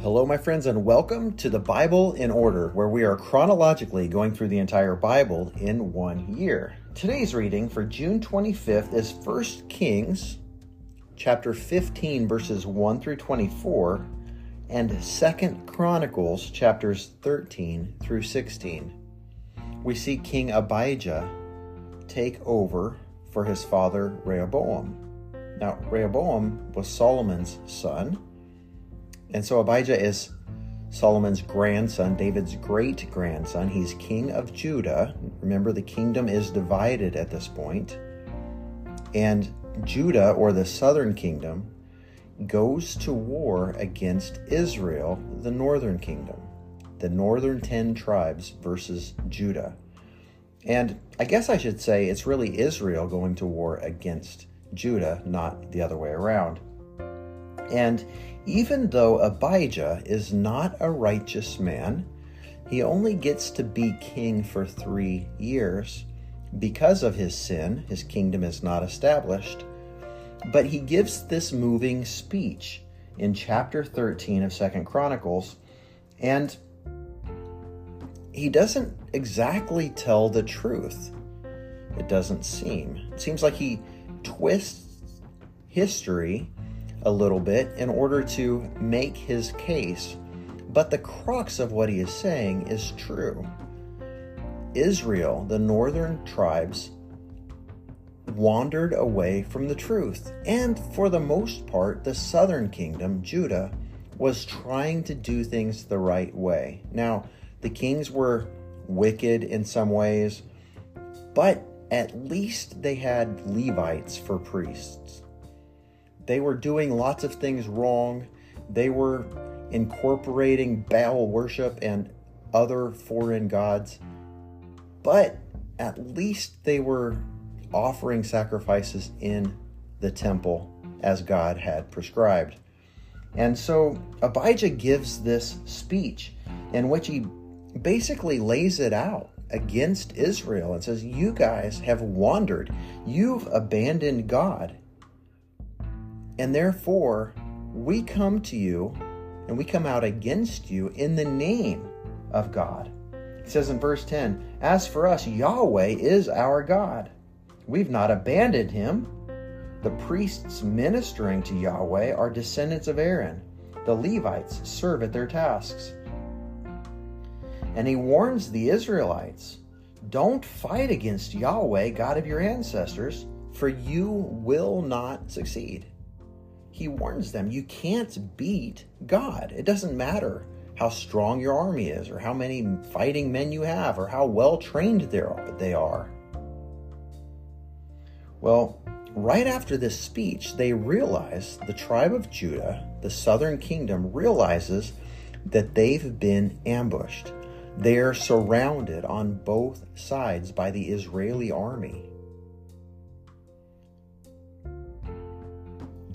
Hello, my friends, and welcome to the Bible in Order, where we are chronologically going through the entire Bible in one year. Today's reading for June 25th is 1 Kings chapter 15 verses 1 through 24 and 2nd Chronicles chapters 13 through 16. We see King Abijah take over for his father Rehoboam. Now, Rehoboam was Solomon's son and so Abijah is Solomon's grandson, David's great grandson. He's king of Judah. Remember, the kingdom is divided at this point. And Judah, or the southern kingdom, goes to war against Israel, the northern kingdom, the northern 10 tribes versus Judah. And I guess I should say it's really Israel going to war against Judah, not the other way around. And even though Abijah is not a righteous man, he only gets to be king for three years. Because of his sin, his kingdom is not established. But he gives this moving speech in chapter 13 of Second Chronicles, and he doesn't exactly tell the truth. It doesn't seem. It seems like he twists history a little bit in order to make his case. But the crux of what he is saying is true. Israel, the northern tribes, wandered away from the truth. And for the most part, the southern kingdom, Judah, was trying to do things the right way. Now, the kings were wicked in some ways, but at least they had Levites for priests. They were doing lots of things wrong. They were incorporating Baal worship and other foreign gods. But at least they were offering sacrifices in the temple as God had prescribed. And so Abijah gives this speech in which he basically lays it out against Israel and says, You guys have wandered. You've abandoned God. And therefore, we come to you and we come out against you in the name of God. It says in verse 10 As for us, Yahweh is our God. We've not abandoned him. The priests ministering to Yahweh are descendants of Aaron. The Levites serve at their tasks. And he warns the Israelites don't fight against Yahweh, God of your ancestors, for you will not succeed he warns them you can't beat God. It doesn't matter how strong your army is, or how many fighting men you have, or how well trained they are. Well, right after this speech, they realize the tribe of Judah, the southern kingdom, realizes that they've been ambushed. They're surrounded on both sides by the Israeli army.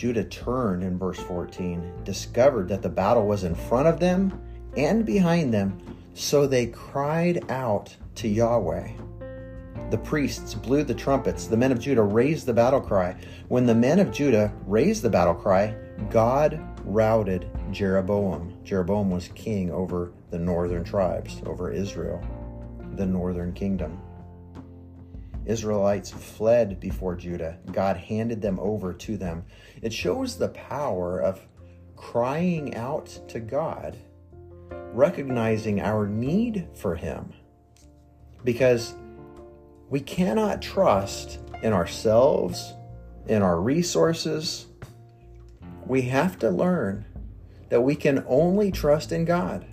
Judah turned in verse 14, discovered that the battle was in front of them and behind them, so they cried out to Yahweh. The priests blew the trumpets. The men of Judah raised the battle cry. When the men of Judah raised the battle cry, God routed Jeroboam. Jeroboam was king over the northern tribes, over Israel, the northern kingdom. Israelites fled before Judah. God handed them over to them. It shows the power of crying out to God, recognizing our need for Him. Because we cannot trust in ourselves, in our resources. We have to learn that we can only trust in God.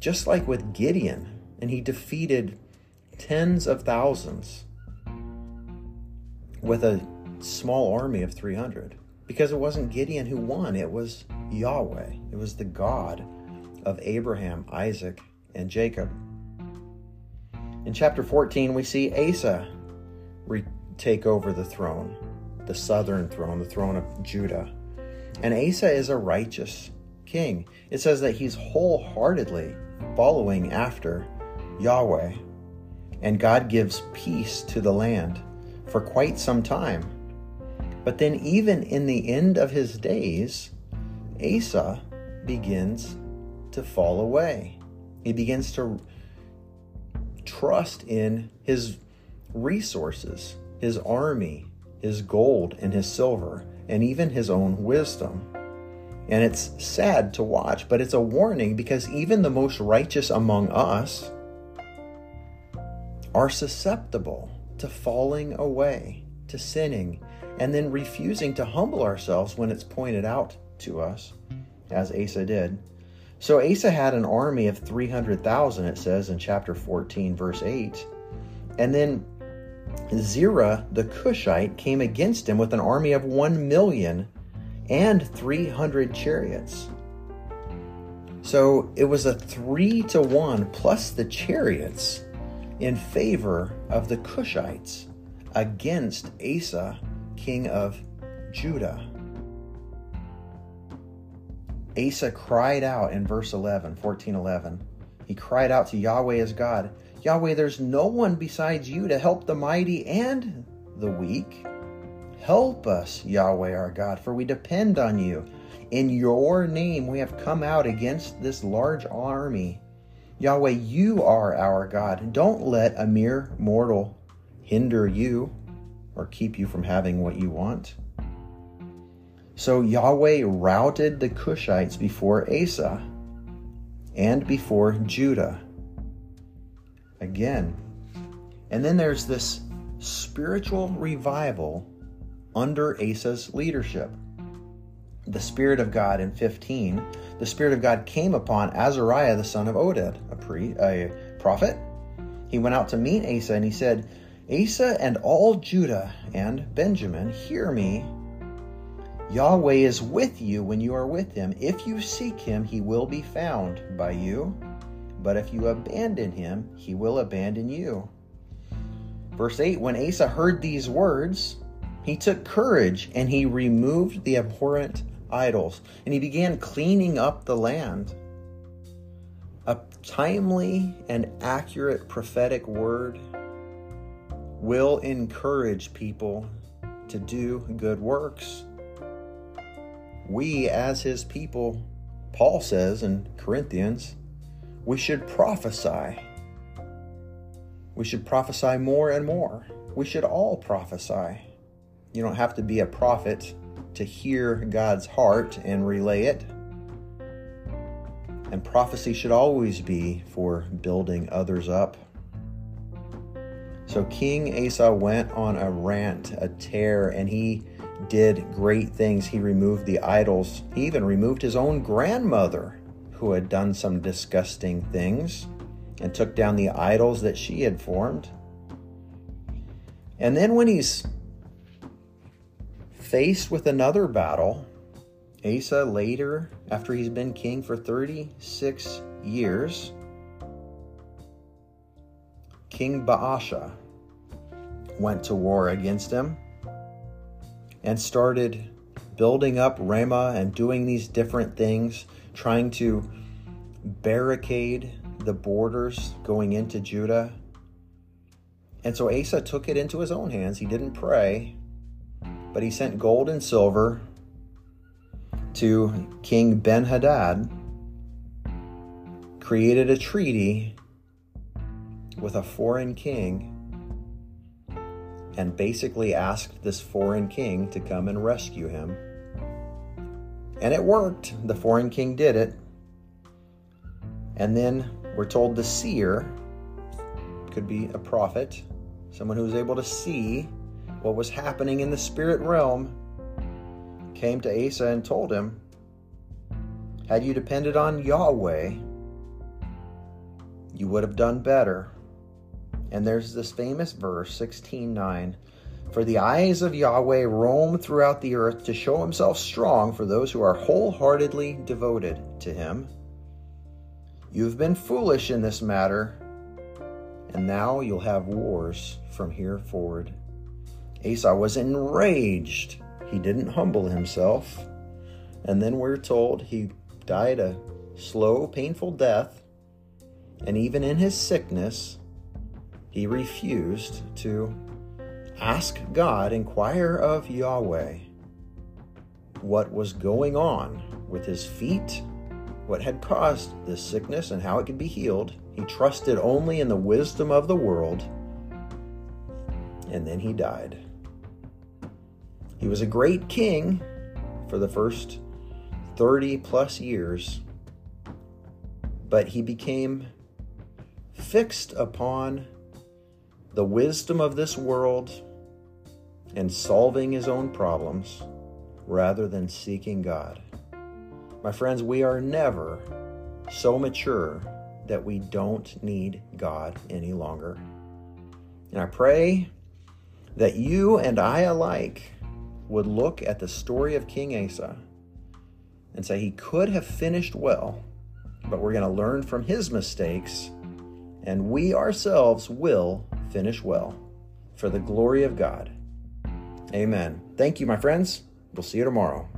Just like with Gideon, and he defeated tens of thousands with a small army of 300 because it wasn't Gideon who won, it was Yahweh. It was the God of Abraham, Isaac, and Jacob. In chapter 14, we see Asa re- take over the throne, the southern throne, the throne of Judah. And Asa is a righteous king. It says that he's wholeheartedly following after Yahweh and God gives peace to the land for quite some time. But then, even in the end of his days, Asa begins to fall away. He begins to trust in his resources, his army, his gold, and his silver, and even his own wisdom. And it's sad to watch, but it's a warning because even the most righteous among us are susceptible to falling away, to sinning, and then refusing to humble ourselves when it's pointed out to us, as Asa did. So Asa had an army of 300,000, it says in chapter 14, verse 8. And then Zerah the Cushite came against him with an army of 1 million and 300 chariots. So it was a 3 to 1 plus the chariots in favor of the Cushites against Asa, king of Judah. Asa cried out in verse 11, 14 11. He cried out to Yahweh as God Yahweh, there's no one besides you to help the mighty and the weak. Help us, Yahweh our God, for we depend on you. In your name we have come out against this large army. Yahweh, you are our God. Don't let a mere mortal hinder you or keep you from having what you want. So Yahweh routed the Cushites before Asa and before Judah again. And then there's this spiritual revival under Asa's leadership. The Spirit of God in 15, the Spirit of God came upon Azariah the son of Oded, a, pre, a prophet. He went out to meet Asa and he said, Asa and all Judah and Benjamin, hear me. Yahweh is with you when you are with him. If you seek him, he will be found by you. But if you abandon him, he will abandon you. Verse 8 When Asa heard these words, he took courage and he removed the abhorrent idols and he began cleaning up the land. A timely and accurate prophetic word will encourage people to do good works. We, as his people, Paul says in Corinthians, we should prophesy. We should prophesy more and more. We should all prophesy. You don't have to be a prophet to hear God's heart and relay it. And prophecy should always be for building others up. So King Asa went on a rant, a tear, and he did great things. He removed the idols. He even removed his own grandmother who had done some disgusting things and took down the idols that she had formed. And then when he's faced with another battle, Asa later, after he's been king for 36 years, King Baasha went to war against him and started building up Ramah and doing these different things trying to barricade the borders going into Judah. And so Asa took it into his own hands. He didn't pray, but he sent gold and silver to King Ben Hadad, created a treaty with a foreign king, and basically asked this foreign king to come and rescue him. And it worked. The foreign king did it. And then we're told the seer could be a prophet, someone who was able to see what was happening in the spirit realm, came to Asa and told him, Had you depended on Yahweh, you would have done better. And there's this famous verse, 16 9. For the eyes of Yahweh roam throughout the earth to show himself strong for those who are wholeheartedly devoted to him. You've been foolish in this matter, and now you'll have wars from here forward. Asa was enraged. He didn't humble himself. And then we're told he died a slow, painful death. And even in his sickness, he refused to ask God, inquire of Yahweh what was going on with his feet what had caused this sickness and how it could be healed. He trusted only in the wisdom of the world, and then he died. He was a great king for the first 30 plus years, but he became fixed upon the wisdom of this world and solving his own problems rather than seeking God. My friends, we are never so mature that we don't need God any longer. And I pray that you and I alike would look at the story of King Asa and say he could have finished well, but we're going to learn from his mistakes, and we ourselves will finish well for the glory of God. Amen. Thank you, my friends. We'll see you tomorrow.